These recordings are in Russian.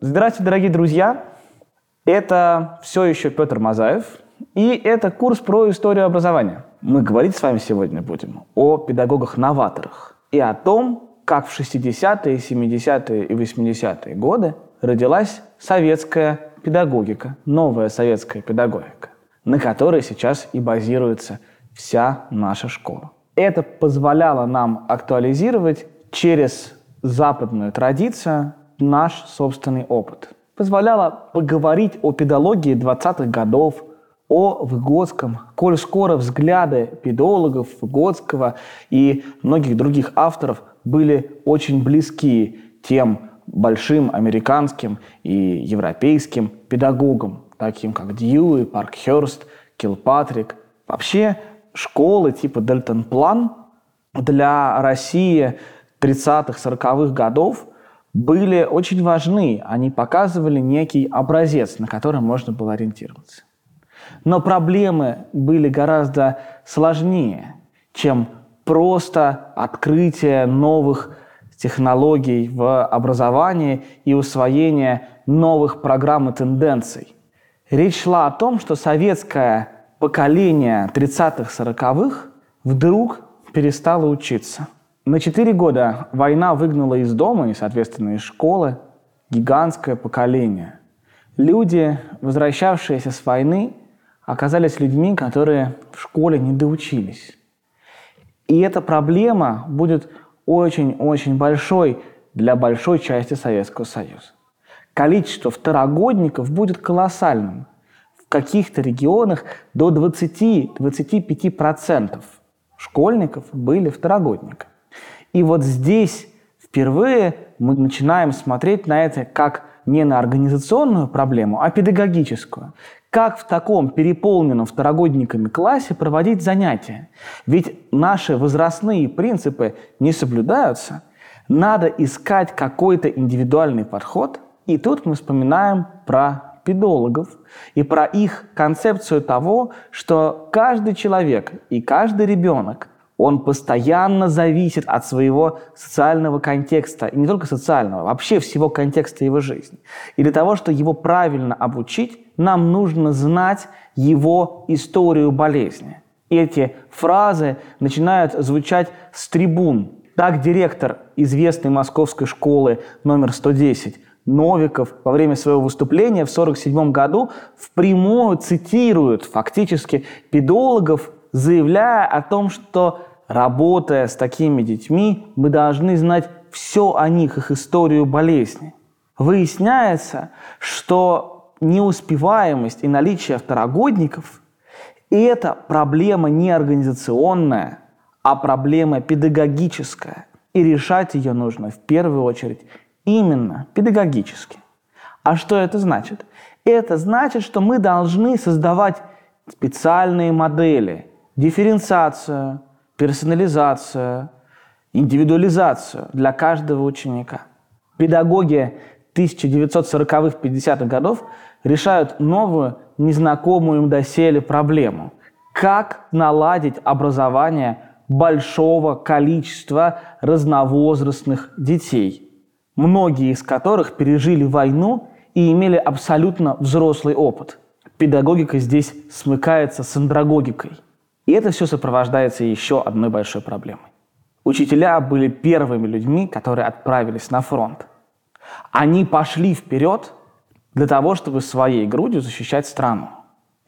Здравствуйте, дорогие друзья! Это все еще Петр Мазаев, и это курс про историю образования. Мы говорить с вами сегодня будем о педагогах-новаторах и о том, как в 60-е, 70-е и 80-е годы родилась советская педагогика, новая советская педагогика, на которой сейчас и базируется вся наша школа. Это позволяло нам актуализировать через западную традицию наш собственный опыт. Позволяло поговорить о педагогии 20-х годов, о Выгодском, коль скоро взгляды педагогов Выгодского и многих других авторов были очень близки тем большим американским и европейским педагогам, таким как Дьюи, Паркхерст, Килпатрик. Вообще школы типа Дельтон План для России 30-х, 40-х годов были очень важны. Они показывали некий образец, на который можно было ориентироваться. Но проблемы были гораздо сложнее, чем просто открытие новых технологий в образовании и усвоение новых программ и тенденций. Речь шла о том, что советское поколение 30-х, 40-х вдруг перестало учиться. На 4 года война выгнала из дома и, соответственно, из школы гигантское поколение. Люди, возвращавшиеся с войны, оказались людьми, которые в школе не доучились. И эта проблема будет очень-очень большой для большой части Советского Союза. Количество второгодников будет колоссальным. В каких-то регионах до 20-25% школьников были второгодниками. И вот здесь впервые мы начинаем смотреть на это как не на организационную проблему, а педагогическую. Как в таком переполненном второгодниками классе проводить занятия? Ведь наши возрастные принципы не соблюдаются. Надо искать какой-то индивидуальный подход. И тут мы вспоминаем про педологов и про их концепцию того, что каждый человек и каждый ребенок он постоянно зависит от своего социального контекста, и не только социального, вообще всего контекста его жизни. И для того, чтобы его правильно обучить, нам нужно знать его историю болезни. Эти фразы начинают звучать с трибун. Так директор известной московской школы номер 110 Новиков во время своего выступления в 1947 году впрямую цитирует фактически педологов, заявляя о том, что работая с такими детьми, мы должны знать все о них, их историю болезни. Выясняется, что неуспеваемость и наличие второгодников – это проблема не организационная, а проблема педагогическая. И решать ее нужно в первую очередь именно педагогически. А что это значит? Это значит, что мы должны создавать специальные модели, дифференциацию, персонализацию, индивидуализацию для каждого ученика. Педагоги 1940-х, 50-х годов решают новую, незнакомую им доселе проблему. Как наладить образование большого количества разновозрастных детей, многие из которых пережили войну и имели абсолютно взрослый опыт. Педагогика здесь смыкается с андрогогикой. И это все сопровождается еще одной большой проблемой. Учителя были первыми людьми, которые отправились на фронт. Они пошли вперед для того, чтобы своей грудью защищать страну.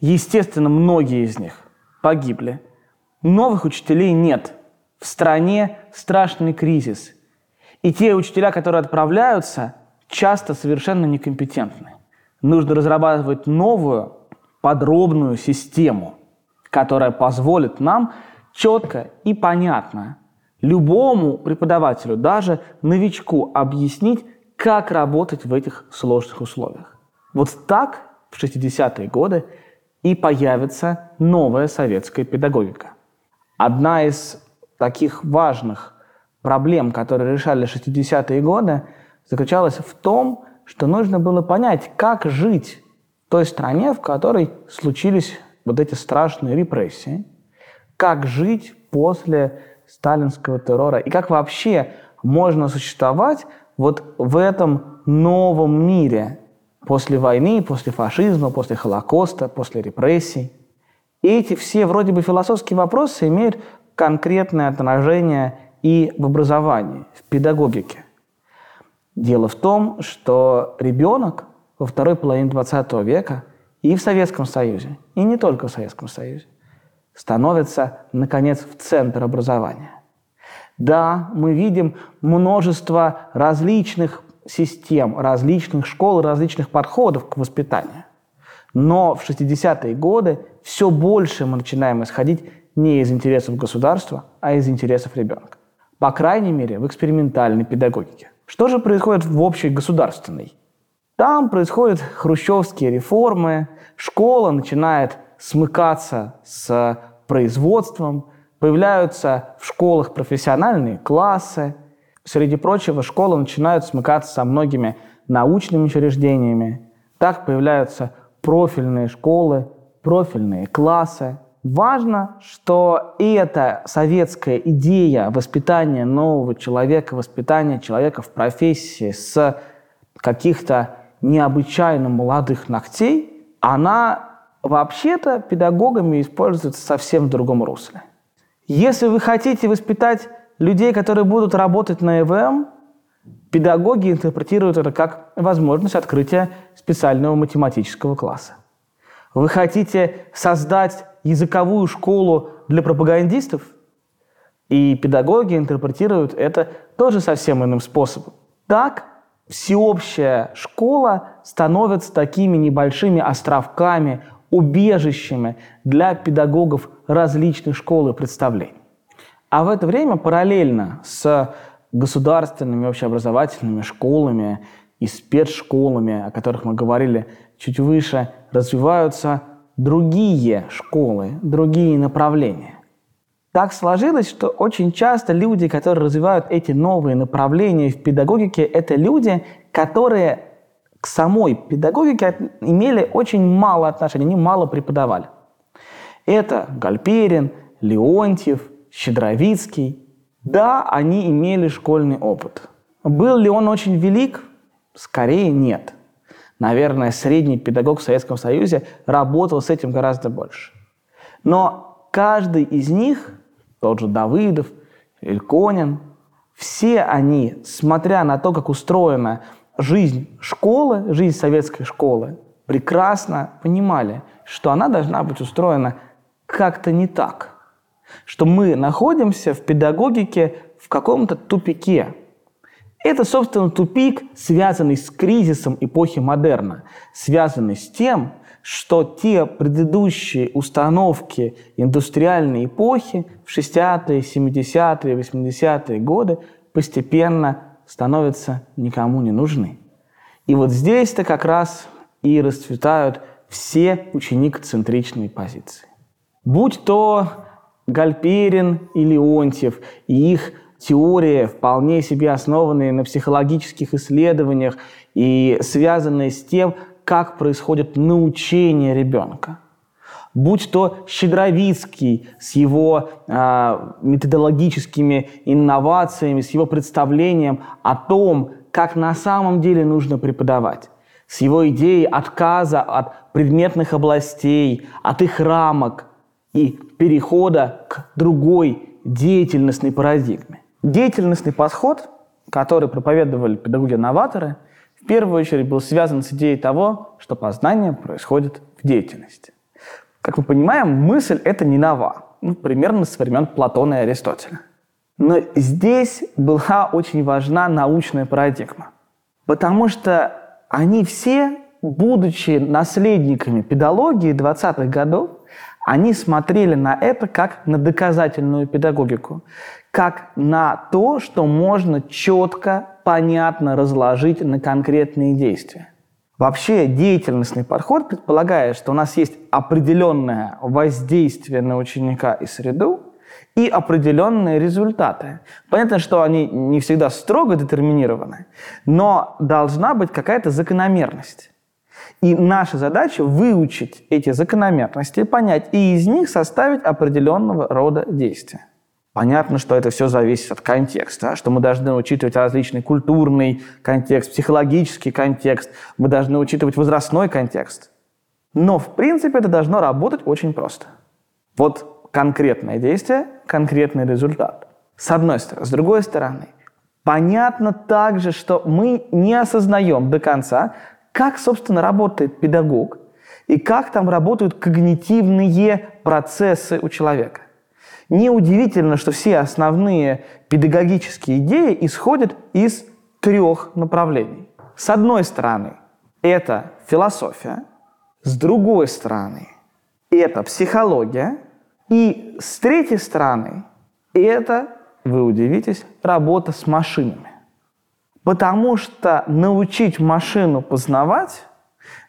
Естественно, многие из них погибли. Новых учителей нет. В стране страшный кризис. И те учителя, которые отправляются, часто совершенно некомпетентны. Нужно разрабатывать новую, подробную систему, которая позволит нам четко и понятно любому преподавателю, даже новичку, объяснить, как работать в этих сложных условиях. Вот так в 60-е годы и появится новая советская педагогика. Одна из таких важных проблем, которые решали 60-е годы, заключалась в том, что нужно было понять, как жить в той стране, в которой случились вот эти страшные репрессии, как жить после сталинского террора и как вообще можно существовать вот в этом новом мире после войны, после фашизма, после Холокоста, после репрессий. Эти все вроде бы философские вопросы имеют конкретное отражение и в образовании, в педагогике. Дело в том, что ребенок во второй половине 20 века и в Советском Союзе, и не только в Советском Союзе, становится, наконец, в центр образования. Да, мы видим множество различных систем, различных школ, различных подходов к воспитанию. Но в 60-е годы все больше мы начинаем исходить не из интересов государства, а из интересов ребенка. По крайней мере, в экспериментальной педагогике. Что же происходит в общей государственной? Там происходят хрущевские реформы, школа начинает смыкаться с производством, появляются в школах профессиональные классы. Среди прочего, школы начинают смыкаться со многими научными учреждениями. Так появляются профильные школы, профильные классы. Важно, что и эта советская идея воспитания нового человека, воспитания человека в профессии с каких-то необычайно молодых ногтей, она вообще-то педагогами используется совсем в другом русле. Если вы хотите воспитать людей, которые будут работать на ЭВМ, педагоги интерпретируют это как возможность открытия специального математического класса. Вы хотите создать языковую школу для пропагандистов, и педагоги интерпретируют это тоже совсем иным способом. Так всеобщая школа становится такими небольшими островками, убежищами для педагогов различных школ и представлений. А в это время параллельно с государственными общеобразовательными школами и спецшколами, о которых мы говорили чуть выше, развиваются другие школы, другие направления. Так сложилось, что очень часто люди, которые развивают эти новые направления в педагогике, это люди, которые к самой педагогике имели очень мало отношения, они мало преподавали. Это Гальперин, Леонтьев, Щедровицкий. Да, они имели школьный опыт. Был ли он очень велик? Скорее нет. Наверное, средний педагог в Советском Союзе работал с этим гораздо больше. Но каждый из них, тот же Давыдов, Ильконин, все они, смотря на то, как устроена жизнь школы, жизнь советской школы, прекрасно понимали, что она должна быть устроена как-то не так. Что мы находимся в педагогике в каком-то тупике. Это, собственно, тупик, связанный с кризисом эпохи модерна, связанный с тем, что те предыдущие установки индустриальной эпохи в 60-е, 70-е, 80-е годы постепенно становятся никому не нужны. И вот здесь-то как раз и расцветают все ученик-центричные позиции. Будь то Гальперин и Леонтьев, и их теория, вполне себе основанные на психологических исследованиях и связанные с тем, как происходит научение ребенка – будь то Щедровицкий с его э, методологическими инновациями, с его представлением о том, как на самом деле нужно преподавать, с его идеей отказа от предметных областей, от их рамок и перехода к другой деятельностной парадигме. Деятельностный подход, который проповедовали педагоги-новаторы, в первую очередь был связан с идеей того, что познание происходит в деятельности. Как мы понимаем, мысль это не нова, ну, примерно со времен Платона и Аристотеля. Но здесь была очень важна научная парадигма, потому что они все, будучи наследниками педагогии 20-х годов, они смотрели на это как на доказательную педагогику, как на то, что можно четко, понятно разложить на конкретные действия. Вообще деятельностный подход предполагает, что у нас есть определенное воздействие на ученика и среду и определенные результаты. Понятно, что они не всегда строго детерминированы, но должна быть какая-то закономерность. И наша задача выучить эти закономерности, понять и из них составить определенного рода действия. Понятно, что это все зависит от контекста, что мы должны учитывать различный культурный контекст, психологический контекст, мы должны учитывать возрастной контекст. Но, в принципе, это должно работать очень просто. Вот конкретное действие, конкретный результат. С одной стороны. С другой стороны, понятно также, что мы не осознаем до конца, как, собственно, работает педагог и как там работают когнитивные процессы у человека. Неудивительно, что все основные педагогические идеи исходят из трех направлений. С одной стороны, это философия, с другой стороны, это психология, и с третьей стороны, это, вы удивитесь, работа с машинами. Потому что научить машину познавать,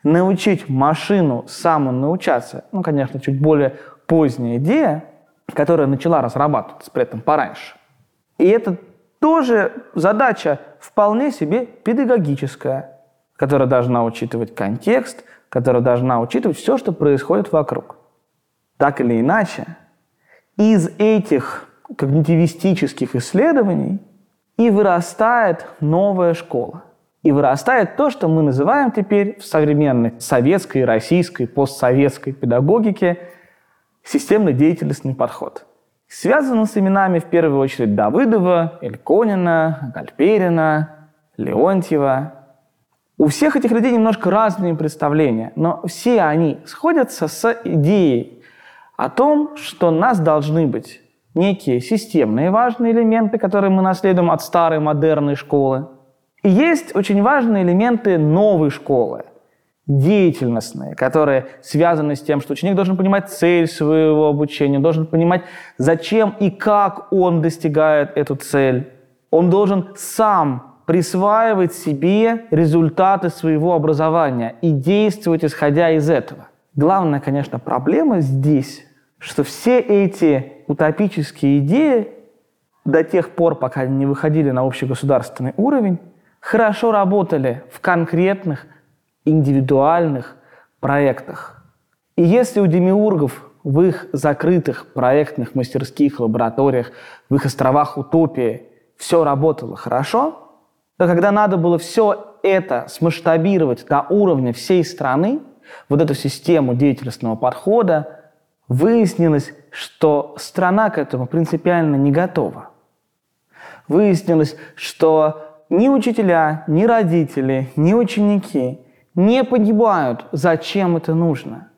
научить машину самонаучаться, ну, конечно, чуть более поздняя идея, которая начала разрабатываться при этом пораньше. И это тоже задача вполне себе педагогическая, которая должна учитывать контекст, которая должна учитывать все, что происходит вокруг. Так или иначе, из этих когнитивистических исследований и вырастает новая школа. И вырастает то, что мы называем теперь в современной советской, российской, постсоветской педагогике – системно-деятельностный подход. Связан с именами в первую очередь Давыдова, Эльконина, Гальперина, Леонтьева. У всех этих людей немножко разные представления, но все они сходятся с идеей о том, что нас должны быть некие системные важные элементы, которые мы наследуем от старой модерной школы. И есть очень важные элементы новой школы, деятельностные, которые связаны с тем, что ученик должен понимать цель своего обучения, должен понимать, зачем и как он достигает эту цель. Он должен сам присваивать себе результаты своего образования и действовать исходя из этого. Главная, конечно, проблема здесь, что все эти утопические идеи до тех пор, пока они не выходили на общегосударственный уровень, хорошо работали в конкретных индивидуальных проектах. И если у демиургов в их закрытых проектных мастерских лабораториях, в их островах утопии все работало хорошо, то когда надо было все это смасштабировать до уровня всей страны, вот эту систему деятельностного подхода, выяснилось, что страна к этому принципиально не готова. Выяснилось, что ни учителя, ни родители, ни ученики не понимают, зачем это нужно.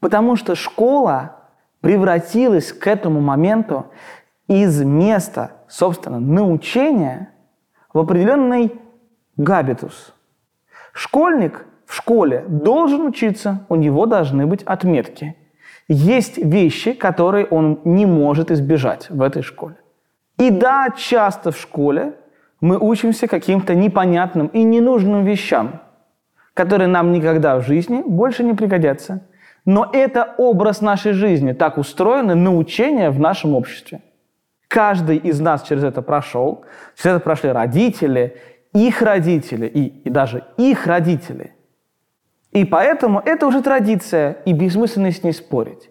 Потому что школа превратилась к этому моменту из места, собственно, научения в определенный габитус. Школьник в школе должен учиться, у него должны быть отметки. Есть вещи, которые он не может избежать в этой школе. И да, часто в школе мы учимся каким-то непонятным и ненужным вещам – которые нам никогда в жизни больше не пригодятся. Но это образ нашей жизни. Так устроено научение в нашем обществе. Каждый из нас через это прошел. Через это прошли родители, их родители и, и даже их родители. И поэтому это уже традиция, и бессмысленно с ней спорить.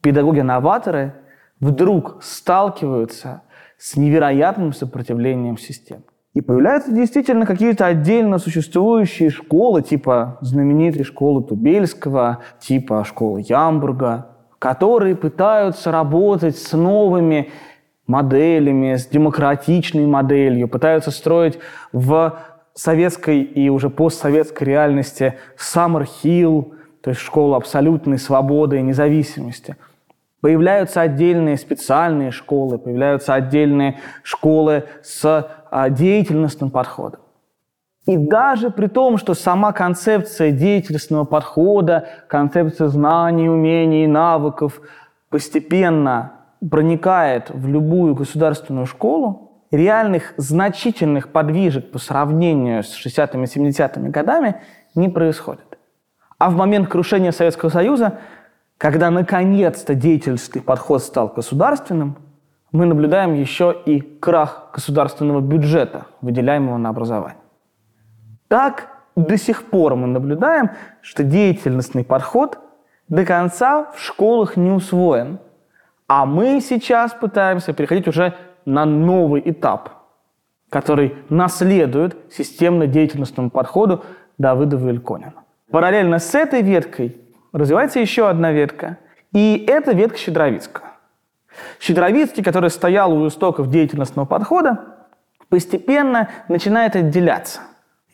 Педагоги-новаторы вдруг сталкиваются с невероятным сопротивлением системы. И появляются действительно какие-то отдельно существующие школы, типа знаменитой школы Тубельского, типа школы Ямбурга, которые пытаются работать с новыми моделями, с демократичной моделью, пытаются строить в советской и уже постсоветской реальности Summer Hill, то есть школу абсолютной свободы и независимости – Появляются отдельные специальные школы, появляются отдельные школы с деятельностным подходом. И даже при том, что сама концепция деятельностного подхода, концепция знаний, умений, навыков постепенно проникает в любую государственную школу, реальных значительных подвижек по сравнению с 60-ми 70-ми годами не происходит. А в момент крушения Советского Союза когда наконец-то деятельский подход стал государственным, мы наблюдаем еще и крах государственного бюджета, выделяемого на образование. Так до сих пор мы наблюдаем, что деятельностный подход до конца в школах не усвоен. А мы сейчас пытаемся переходить уже на новый этап, который наследует системно-деятельностному подходу Давыдова и Ильконина. Параллельно с этой веткой развивается еще одна ветка, и это ветка Щедровицкого. Щедровицкий, который стоял у истоков деятельностного подхода, постепенно начинает отделяться.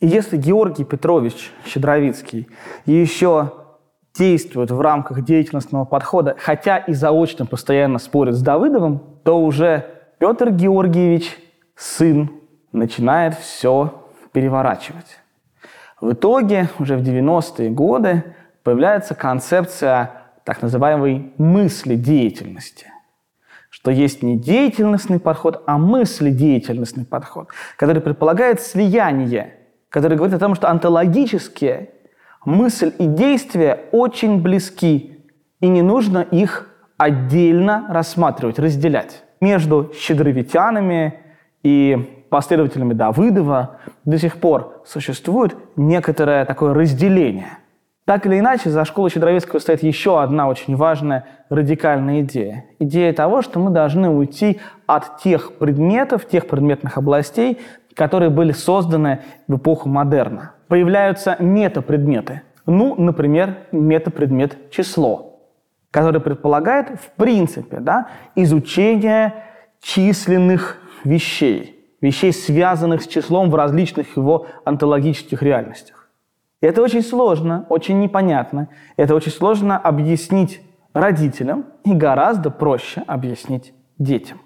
И если Георгий Петрович Щедровицкий еще действует в рамках деятельностного подхода, хотя и заочно постоянно спорит с Давыдовым, то уже Петр Георгиевич, сын, начинает все переворачивать. В итоге уже в 90-е годы появляется концепция так называемой мысли деятельности что есть не деятельностный подход, а мысли-деятельностный подход, который предполагает слияние, который говорит о том, что онтологические мысль и действие очень близки, и не нужно их отдельно рассматривать, разделять. Между щедровитянами и последователями Давыдова до сих пор существует некоторое такое разделение – так или иначе, за школой Щедровицкого стоит еще одна очень важная радикальная идея. Идея того, что мы должны уйти от тех предметов, тех предметных областей, которые были созданы в эпоху модерна. Появляются метапредметы. Ну, например, метапредмет число, который предполагает, в принципе, да, изучение численных вещей, вещей, связанных с числом в различных его онтологических реальностях. Это очень сложно, очень непонятно. Это очень сложно объяснить родителям и гораздо проще объяснить детям.